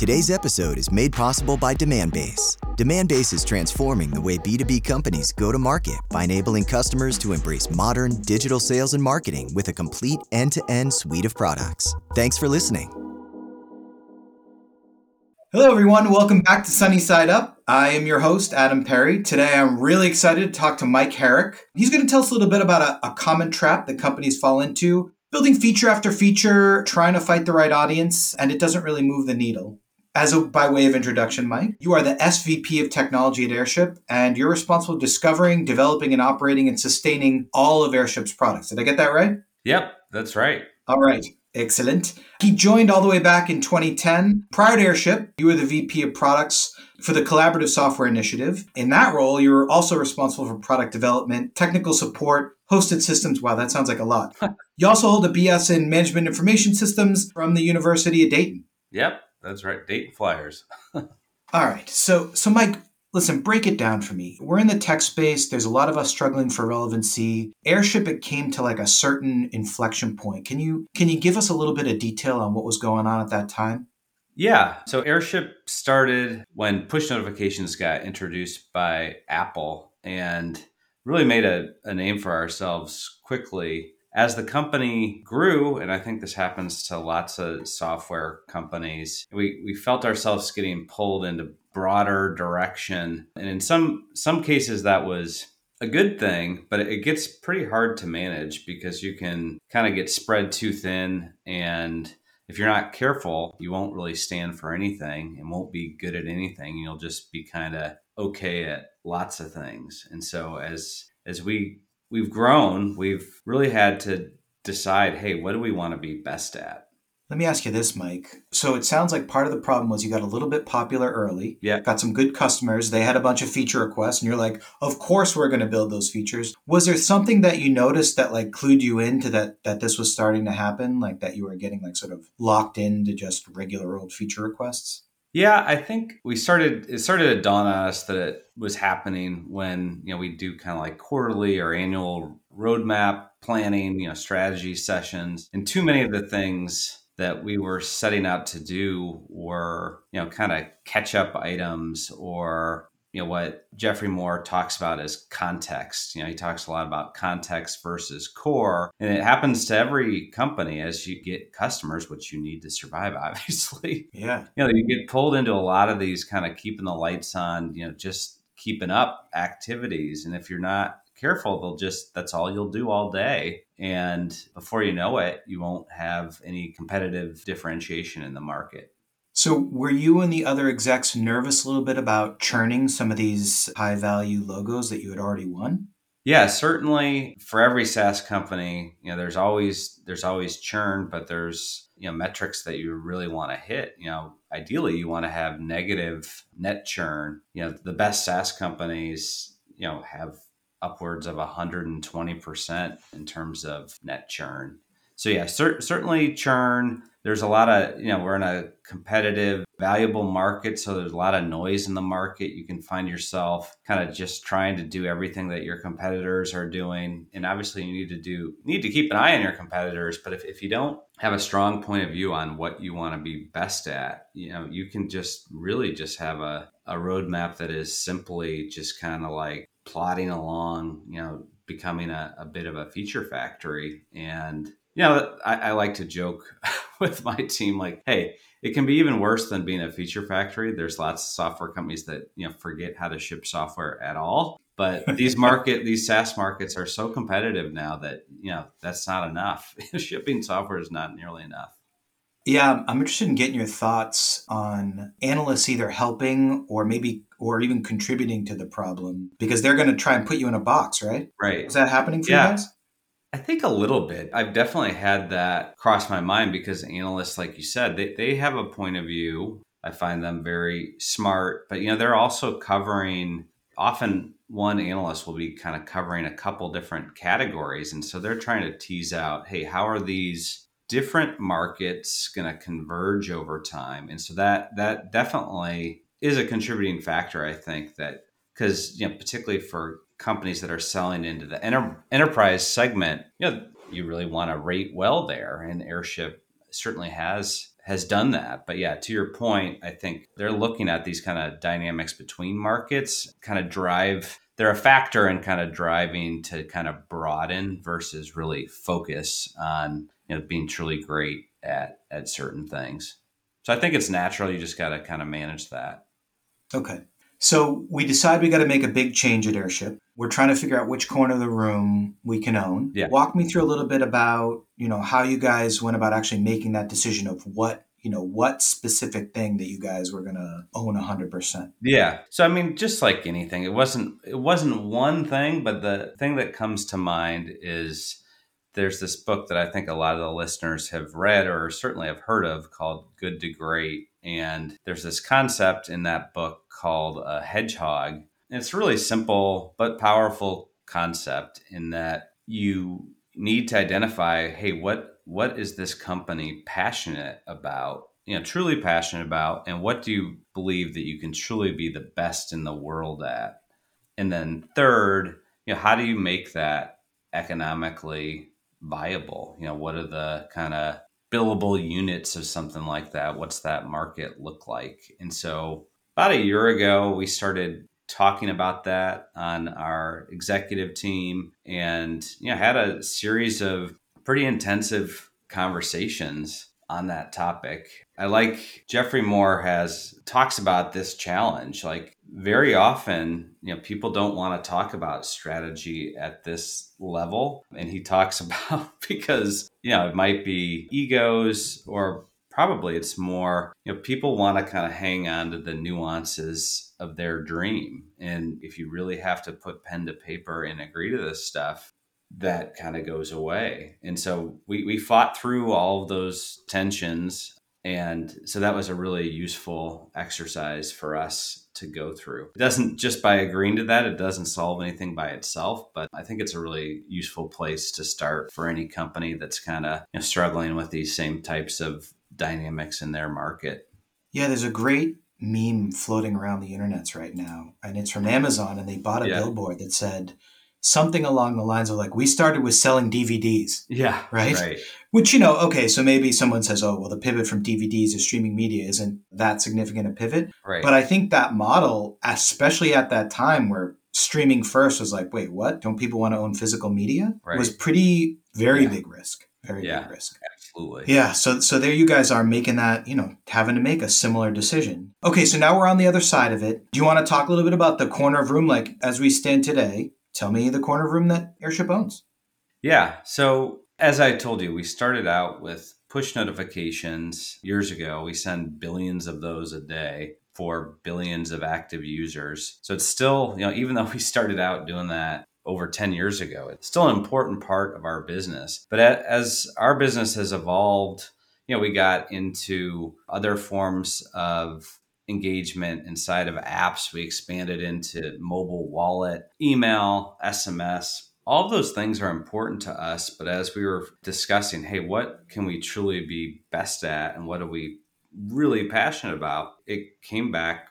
Today's episode is made possible by Demandbase. Demandbase is transforming the way B2B companies go to market by enabling customers to embrace modern digital sales and marketing with a complete end to end suite of products. Thanks for listening. Hello, everyone. Welcome back to Sunny Side Up. I am your host, Adam Perry. Today, I'm really excited to talk to Mike Herrick. He's going to tell us a little bit about a, a common trap that companies fall into building feature after feature, trying to fight the right audience, and it doesn't really move the needle. As a, by way of introduction, Mike, you are the SVP of Technology at Airship, and you're responsible for discovering, developing, and operating and sustaining all of Airship's products. Did I get that right? Yep, that's right. All right. Excellent. He joined all the way back in 2010. Prior to Airship, you were the VP of products for the Collaborative Software Initiative. In that role, you were also responsible for product development, technical support, hosted systems. Wow, that sounds like a lot. you also hold a BS in Management Information Systems from the University of Dayton. Yep, that's right. Dayton Flyers. All right. So, so Mike, listen, break it down for me. We're in the tech space. There's a lot of us struggling for relevancy. Airship, it came to like a certain inflection point. Can you can you give us a little bit of detail on what was going on at that time? Yeah. So Airship started when push notifications got introduced by Apple and really made a, a name for ourselves quickly as the company grew, and I think this happens to lots of software companies, we, we felt ourselves getting pulled into broader direction. And in some some cases that was a good thing, but it gets pretty hard to manage because you can kind of get spread too thin and if you're not careful, you won't really stand for anything and won't be good at anything. You'll just be kind of okay at lots of things. And so as as we we've grown, we've really had to decide, hey, what do we want to be best at? Let me ask you this, Mike. So it sounds like part of the problem was you got a little bit popular early. Yeah. Got some good customers. They had a bunch of feature requests, and you're like, of course we're going to build those features. Was there something that you noticed that like clued you into that that this was starting to happen? Like that you were getting like sort of locked into just regular old feature requests? Yeah, I think we started. It started to dawn on us that it was happening when you know we do kind of like quarterly or annual roadmap planning, you know, strategy sessions, and too many of the things that we were setting out to do were you know kind of catch up items or you know what Geoffrey Moore talks about as context. You know, he talks a lot about context versus core, and it happens to every company as you get customers, which you need to survive, obviously. Yeah, you know, you get pulled into a lot of these kind of keeping the lights on, you know, just keeping up activities, and if you're not careful, they'll just that's all you'll do all day, and before you know it, you won't have any competitive differentiation in the market. So, were you and the other execs nervous a little bit about churning some of these high value logos that you had already won? Yeah, certainly. For every SaaS company, you know, there's always there's always churn, but there's you know metrics that you really want to hit. You know, ideally, you want to have negative net churn. You know, the best SaaS companies, you know, have upwards of 120% in terms of net churn. So yeah, cer- certainly churn there's a lot of you know we're in a competitive valuable market so there's a lot of noise in the market. You can find yourself kind of just trying to do everything that your competitors are doing and obviously you need to do need to keep an eye on your competitors but if, if you don't have a strong point of view on what you want to be best at you know you can just really just have a, a roadmap that is simply just kind of like plodding along you know becoming a, a bit of a feature factory and you know, I, I, like to joke with my team, like, hey, it can be even worse than being a feature factory. There's lots of software companies that you know forget how to ship software at all. But these market, these SaaS markets are so competitive now that you know that's not enough. Shipping software is not nearly enough. Yeah, I'm interested in getting your thoughts on analysts either helping or maybe or even contributing to the problem because they're going to try and put you in a box, right? Right. Is that happening for yeah. you guys? I think a little bit. I've definitely had that cross my mind because analysts, like you said, they, they have a point of view. I find them very smart, but you know, they're also covering often one analyst will be kind of covering a couple different categories. And so they're trying to tease out, hey, how are these different markets going to converge over time and so that that definitely is a contributing factor i think that because you know particularly for companies that are selling into the enter- enterprise segment you know you really want to rate well there and airship certainly has has done that but yeah to your point i think they're looking at these kind of dynamics between markets kind of drive they're a factor in kind of driving to kind of broaden versus really focus on you know being truly great at at certain things. So I think it's natural. You just got to kind of manage that. Okay. So we decide we got to make a big change at Airship. We're trying to figure out which corner of the room we can own. Yeah. Walk me through a little bit about, you know, how you guys went about actually making that decision of what you know what specific thing that you guys were going to own 100% yeah so i mean just like anything it wasn't it wasn't one thing but the thing that comes to mind is there's this book that i think a lot of the listeners have read or certainly have heard of called good to great and there's this concept in that book called a hedgehog it's really simple but powerful concept in that you need to identify hey what what is this company passionate about you know truly passionate about and what do you believe that you can truly be the best in the world at? And then third you know how do you make that economically viable? You know what are the kind of billable units of something like that? What's that market look like? And so about a year ago we started talking about that on our executive team and you know had a series of pretty intensive conversations on that topic. I like Geoffrey Moore has talks about this challenge. Like very often, you know, people don't want to talk about strategy at this level. And he talks about because, you know, it might be egos or probably it's more, you know, people want to kind of hang on to the nuances of their dream. And if you really have to put pen to paper and agree to this stuff, that kind of goes away. And so we, we fought through all of those tensions. And so that was a really useful exercise for us to go through. It doesn't just by agreeing to that, it doesn't solve anything by itself, but I think it's a really useful place to start for any company that's kind of you know, struggling with these same types of dynamics in their market. Yeah, there's a great meme floating around the internets right now, and it's from Amazon, and they bought a yeah. billboard that said, something along the lines of like we started with selling DVDs. Yeah. Right? right. Which you know, okay, so maybe someone says, "Oh, well the pivot from DVDs to streaming media isn't that significant a pivot." Right. But I think that model, especially at that time where streaming first was like, "Wait, what? Don't people want to own physical media?" Right. was pretty very yeah. big risk. Very yeah. big risk. Absolutely. Yeah, so so there you guys are making that, you know, having to make a similar decision. Okay, so now we're on the other side of it. Do you want to talk a little bit about the corner of room like as we stand today? tell me the corner of room that Airship owns. Yeah. So, as I told you, we started out with push notifications years ago. We send billions of those a day for billions of active users. So, it's still, you know, even though we started out doing that over 10 years ago, it's still an important part of our business. But as our business has evolved, you know, we got into other forms of engagement inside of apps. We expanded into mobile wallet, email, SMS. All those things are important to us. But as we were discussing, hey, what can we truly be best at and what are we really passionate about? It came back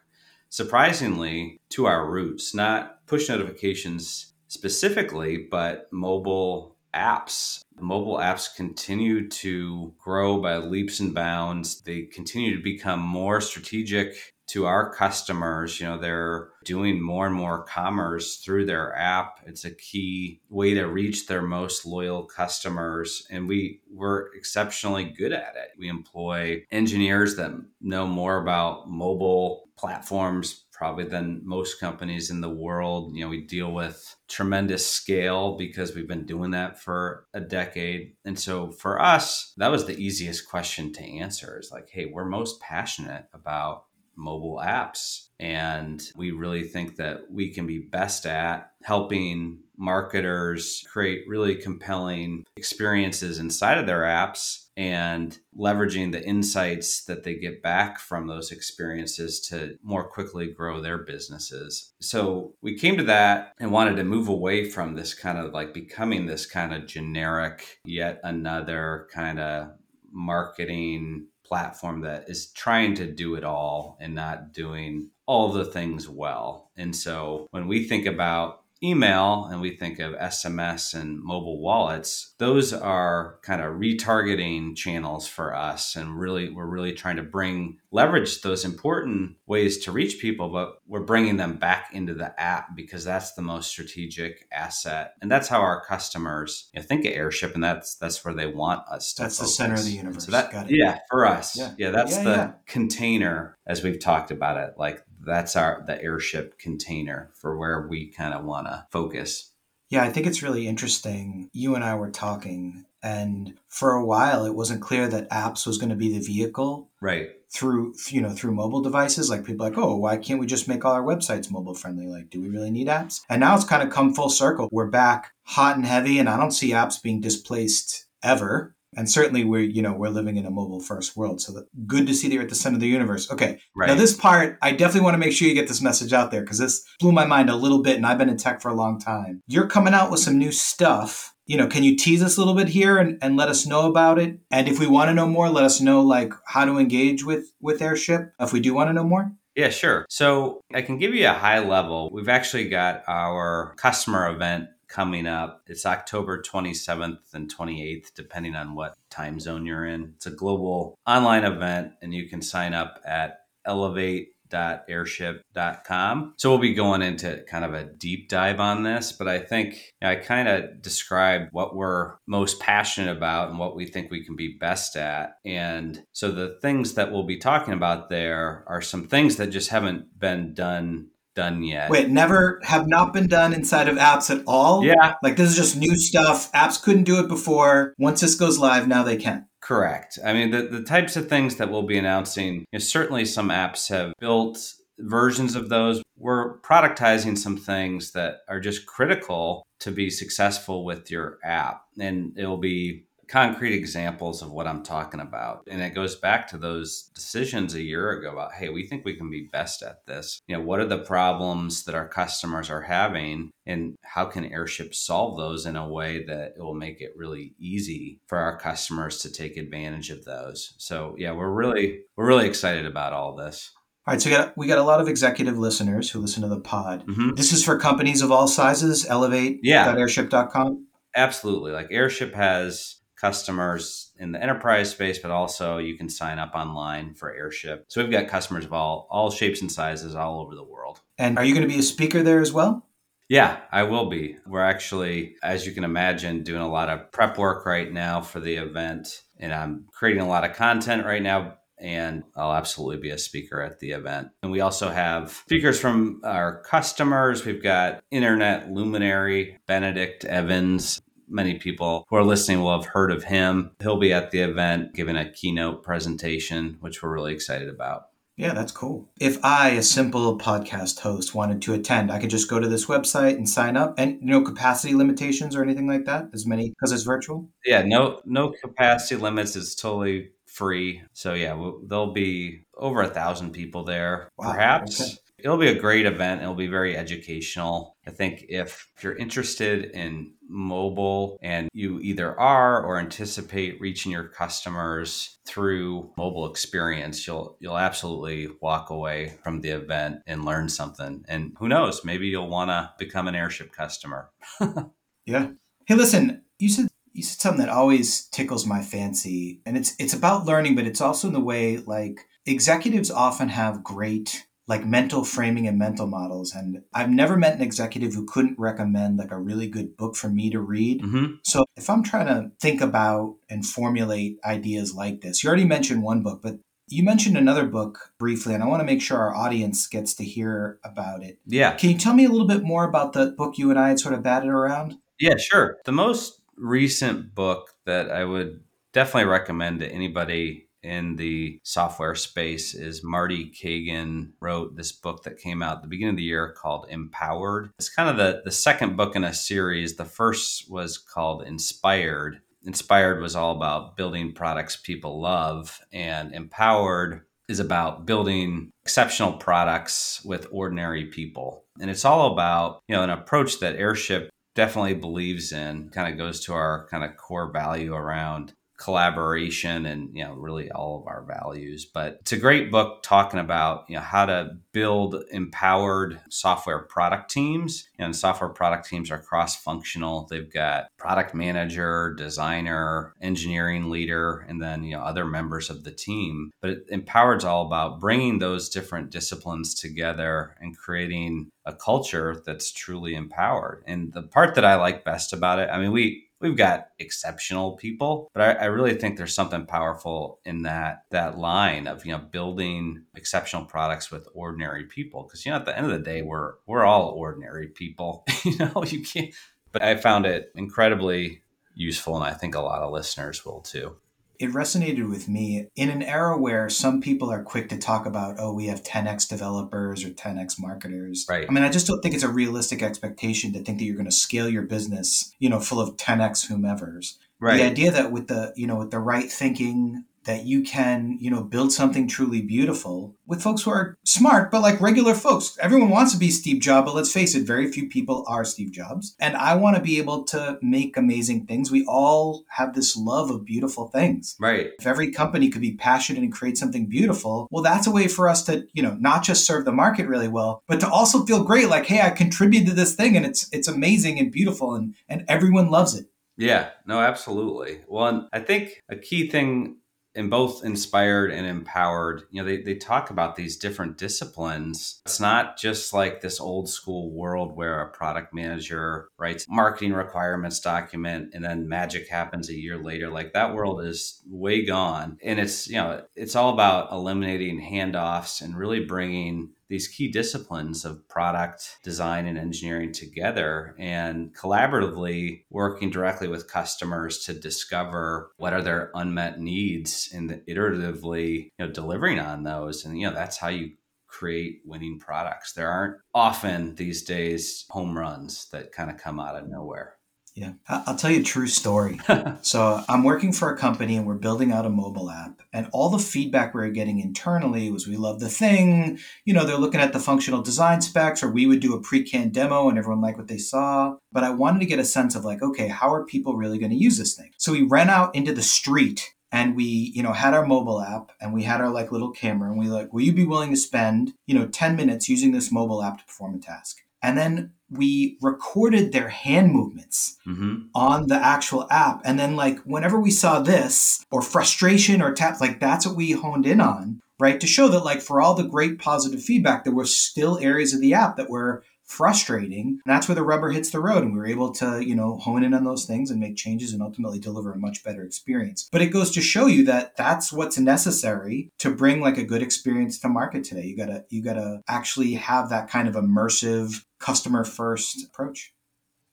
surprisingly to our roots, not push notifications specifically, but mobile apps. Mobile apps continue to grow by leaps and bounds. They continue to become more strategic to our customers. You know, they're doing more and more commerce through their app. It's a key way to reach their most loyal customers. And we we're exceptionally good at it. We employ engineers that know more about mobile platforms probably than most companies in the world. You know, we deal with tremendous scale because we've been doing that for a decade. And so for us, that was the easiest question to answer is like, hey, we're most passionate about mobile apps. And we really think that we can be best at helping marketers create really compelling experiences inside of their apps and leveraging the insights that they get back from those experiences to more quickly grow their businesses. So we came to that and wanted to move away from this kind of like becoming this kind of generic, yet another kind of marketing platform that is trying to do it all and not doing all the things well. And so when we think about email and we think of SMS and mobile wallets, those are kind of retargeting channels for us. And really, we're really trying to bring leverage those important ways to reach people, but we're bringing them back into the app because that's the most strategic asset. And that's how our customers you know, think of Airship, and that's that's where they want us to. That's focus. the center of the universe. So that, yeah, for us, yeah, Yeah. that's Yeah, the yeah. container as we've talked about it. Like that's our the airship container for where we kind of want to focus. Yeah, I think it's really interesting. You and I were talking, and for a while, it wasn't clear that apps was going to be the vehicle Right. through you know through mobile devices. Like people like, oh, why can't we just make all our websites mobile friendly? Like, do we really need apps? And now it's kind of come full circle. We're back hot and heavy, and I don't see apps being displaced ever. And certainly, we're you know we're living in a mobile first world, so that, good to see that you're at the center of the universe. Okay, Right. now, this part, I definitely want to make sure you get this message out there because this blew my mind a little bit, and I've been in tech for a long time. You're coming out with some new stuff. You know, can you tease us a little bit here and, and let us know about it? And if we want to know more, let us know like how to engage with with Airship. If we do want to know more, Yeah, sure. So I can give you a high level. We've actually got our customer event coming up. It's October 27th and 28th, depending on what time zone you're in. It's a global online event, and you can sign up at elevate.airship.com. So we'll be going into kind of a deep dive on this, but I think I kind of described what we're most passionate about and what we think we can be best at. And so the things that we'll be talking about there are some things that just haven't been done done yet. wait, never have not been done inside of apps at all. Yeah, like this is just new stuff. Apps couldn't do it before. Once this goes live, now they can. Correct. I mean, the, the types of things that we'll be announcing, know, certainly some apps have built versions of those. We're productizing some things that are just critical to be successful with your app. And it'll be concrete examples of what I'm talking about. And it goes back to those decisions a year ago about, hey, we think we can be best at this. You know, what are the problems that our customers are having and how can Airship solve those in a way that it will make it really easy for our customers to take advantage of those. So, yeah, we're really we're really excited about all this. All right, so we got we got a lot of executive listeners who listen to the pod. Mhm. This is for companies of all sizes. Elevate. Yeah. Airship.com. Absolutely. Like Airship has customers in the enterprise space, but also you can sign up online for Airship. So we've got customers of all all shapes and sizes all over the world. And are you going to be a speaker there as well? Yeah, I will be. We're actually, as you can imagine, doing a lot of prep work right now for the event, and I'm creating a lot of content right now. And I'll absolutely be a speaker at the event. And we also have speakers from our customers. We've got internet luminary Benedict Evans. Many people who are listening will have heard of him. He'll be at the event giving a keynote presentation, which we're really excited about. Yeah, that's cool. If I, a simple podcast host, wanted to attend, I could just go to this website and sign up. And you no capacity limitations or anything like that. As many because it's virtual. Yeah, no no capacity limits. It's totally free. So yeah, we'll, there'll be over a thousand people there. Wow, Perhaps okay. It'll be a great event. It'll be very educational. I think if you're interested in mobile and you either are or anticipate reaching your customers through mobile experience, you'll you'll absolutely walk away from the event and learn something. And who knows, maybe you'll want to become an airship customer. Yeah. Hey, listen, you said you said something that always tickles my fancy, and it's it's about learning, but it's also in the way like executives often have great like mental framing and mental models, and I've never met an executive who couldn't recommend like a really good book for me to read. hmm So if I'm trying to think about and formulate ideas like this, you already mentioned one book, but you mentioned another book briefly, and I want to make sure our audience gets to hear about it. Yeah. Can you tell me a little bit more about the book you and I had sort of batted around? Yeah, sure. The most recent book that I would definitely recommend to anybody in the software space is Marty Cagan wrote this book that came out at the beginning of the year called Empowered. It's kind of the, the second book in a series. The first was called Inspired. Inspired was all about building products people love, and Empowered is about building exceptional products with ordinary people. And it's all about, you know, an approach that Airship definitely believes in, kind of goes to our kind of core value around collaboration and you know really all of our values. But it's a great book talking about you know how to build empowered software product teams. And software product teams are cross functional they've got product manager designer engineering leader and then you know other members of the team. But empowered's all about bringing those different disciplines together and creating a culture that's truly empowered. And the part that i like best about it i mean we we've got exceptional people but I, I, really think there's something powerful in that that line of you know building exceptional products with ordinary people. Because you know at the end of the day we're we're all ordinary people you know you can't but i found it incredibly useful and i think a lot of listeners will too it resonated with me in an era where some people are quick to talk about, oh, we have 10x developers or 10x marketers. Right. I mean, I just don't think it's a realistic expectation to think that you're going to scale your business, you know, full of 10x whomever's. Right. The idea that with the, you know, with the right thinking, that you can, you know, build something truly beautiful with folks who are smart, but like regular folks. Everyone wants to be Steve Jobs, but let's face it, very few people are Steve Jobs. And I want to be able to make amazing things. We all have this love of beautiful things. Right. If every company could be passionate and create something beautiful, well, that's a way for us to, you know, not just serve the market really well, but to also feel great like, hey, I contributed to this thing and it's it's amazing and beautiful and and everyone loves it. Yeah, no, absolutely. Well, I think a key thing and both inspired and empowered you know they, they talk about these different disciplines. It's not just like this old school world where a product manager writes marketing requirements document and then magic happens a year later. Like that world is way gone. And it's you know it's all about eliminating handoffs and really bringing these key disciplines of product design and engineering together and collaboratively working directly with customers to discover what are their unmet needs and iteratively you know delivering on those. And you know that's how you create winning products. There aren't often these days home runs that kind of come out of nowhere yeah, I'll tell you a true story. so I'm working for a company and we're building out a mobile app, and all the feedback we are getting internally was we love the thing. You know, they're looking at the functional design specs, or we would do a pre-canned demo and everyone liked what they saw. But I wanted to get a sense of like, okay, how are people really going to use this thing? So we ran out into the street and we you know had our mobile app and we had our like little camera and we like will you be willing to spend you know 10 minutes using this mobile app to perform a task and then we recorded their hand movements mm-hmm. on the actual app. And then, like, whenever we saw this or frustration or tap, like, that's what we honed in on, right? To show that, like, for all the great positive feedback, there were still areas of the app that were frustrating. That's where the rubber hits the road. And we were able to, you know, hone in on those things and make changes and ultimately deliver a much better experience. But it goes to show you that that's what's necessary to bring like a good experience to market today. You gotta, you gotta actually have that kind of immersive customer first approach.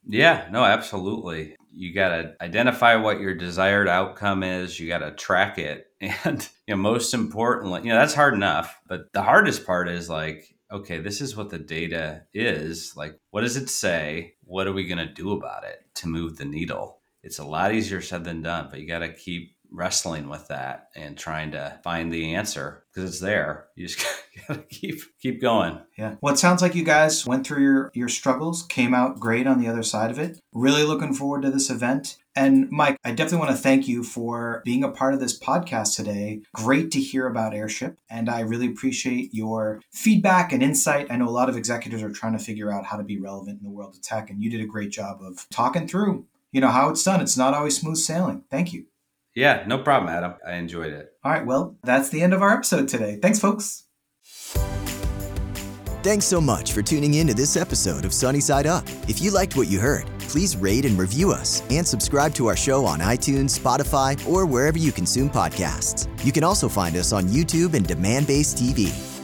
Yeah, no, absolutely. You got to identify what your desired outcome is. You got to track it. And, you know, most importantly, you know, that's hard enough. But the hardest part is like, okay, this is what the data is. Like, what does it say? What are we going to do about it to move the needle? It's a lot easier said than done, but you got to keep wrestling with that and trying to find the answer because it's there. You just gotta keep keep going. Yeah. Well, it sounds like you guys went through your your struggles, came out great on the other side of it. Really looking forward to this event. And Mike, I definitely want to thank you for being a part of this podcast today. Great to hear about Airship, and I really appreciate your feedback and insight. I know a lot of executives are trying to figure out how to be relevant in the world of tech, and you did a great job of talking through, you know, how it's done. It's not always smooth sailing. Thank you. Yeah, no problem, Adam. I enjoyed it. All right, well, that's the end of our episode today. Thanks, folks. Thanks so much for tuning in to this episode of Sunny Side Up. If you liked what you heard, please rate and review us and subscribe to our show on iTunes, Spotify, or wherever you consume podcasts. You can also find us on YouTube and Demandbase TV.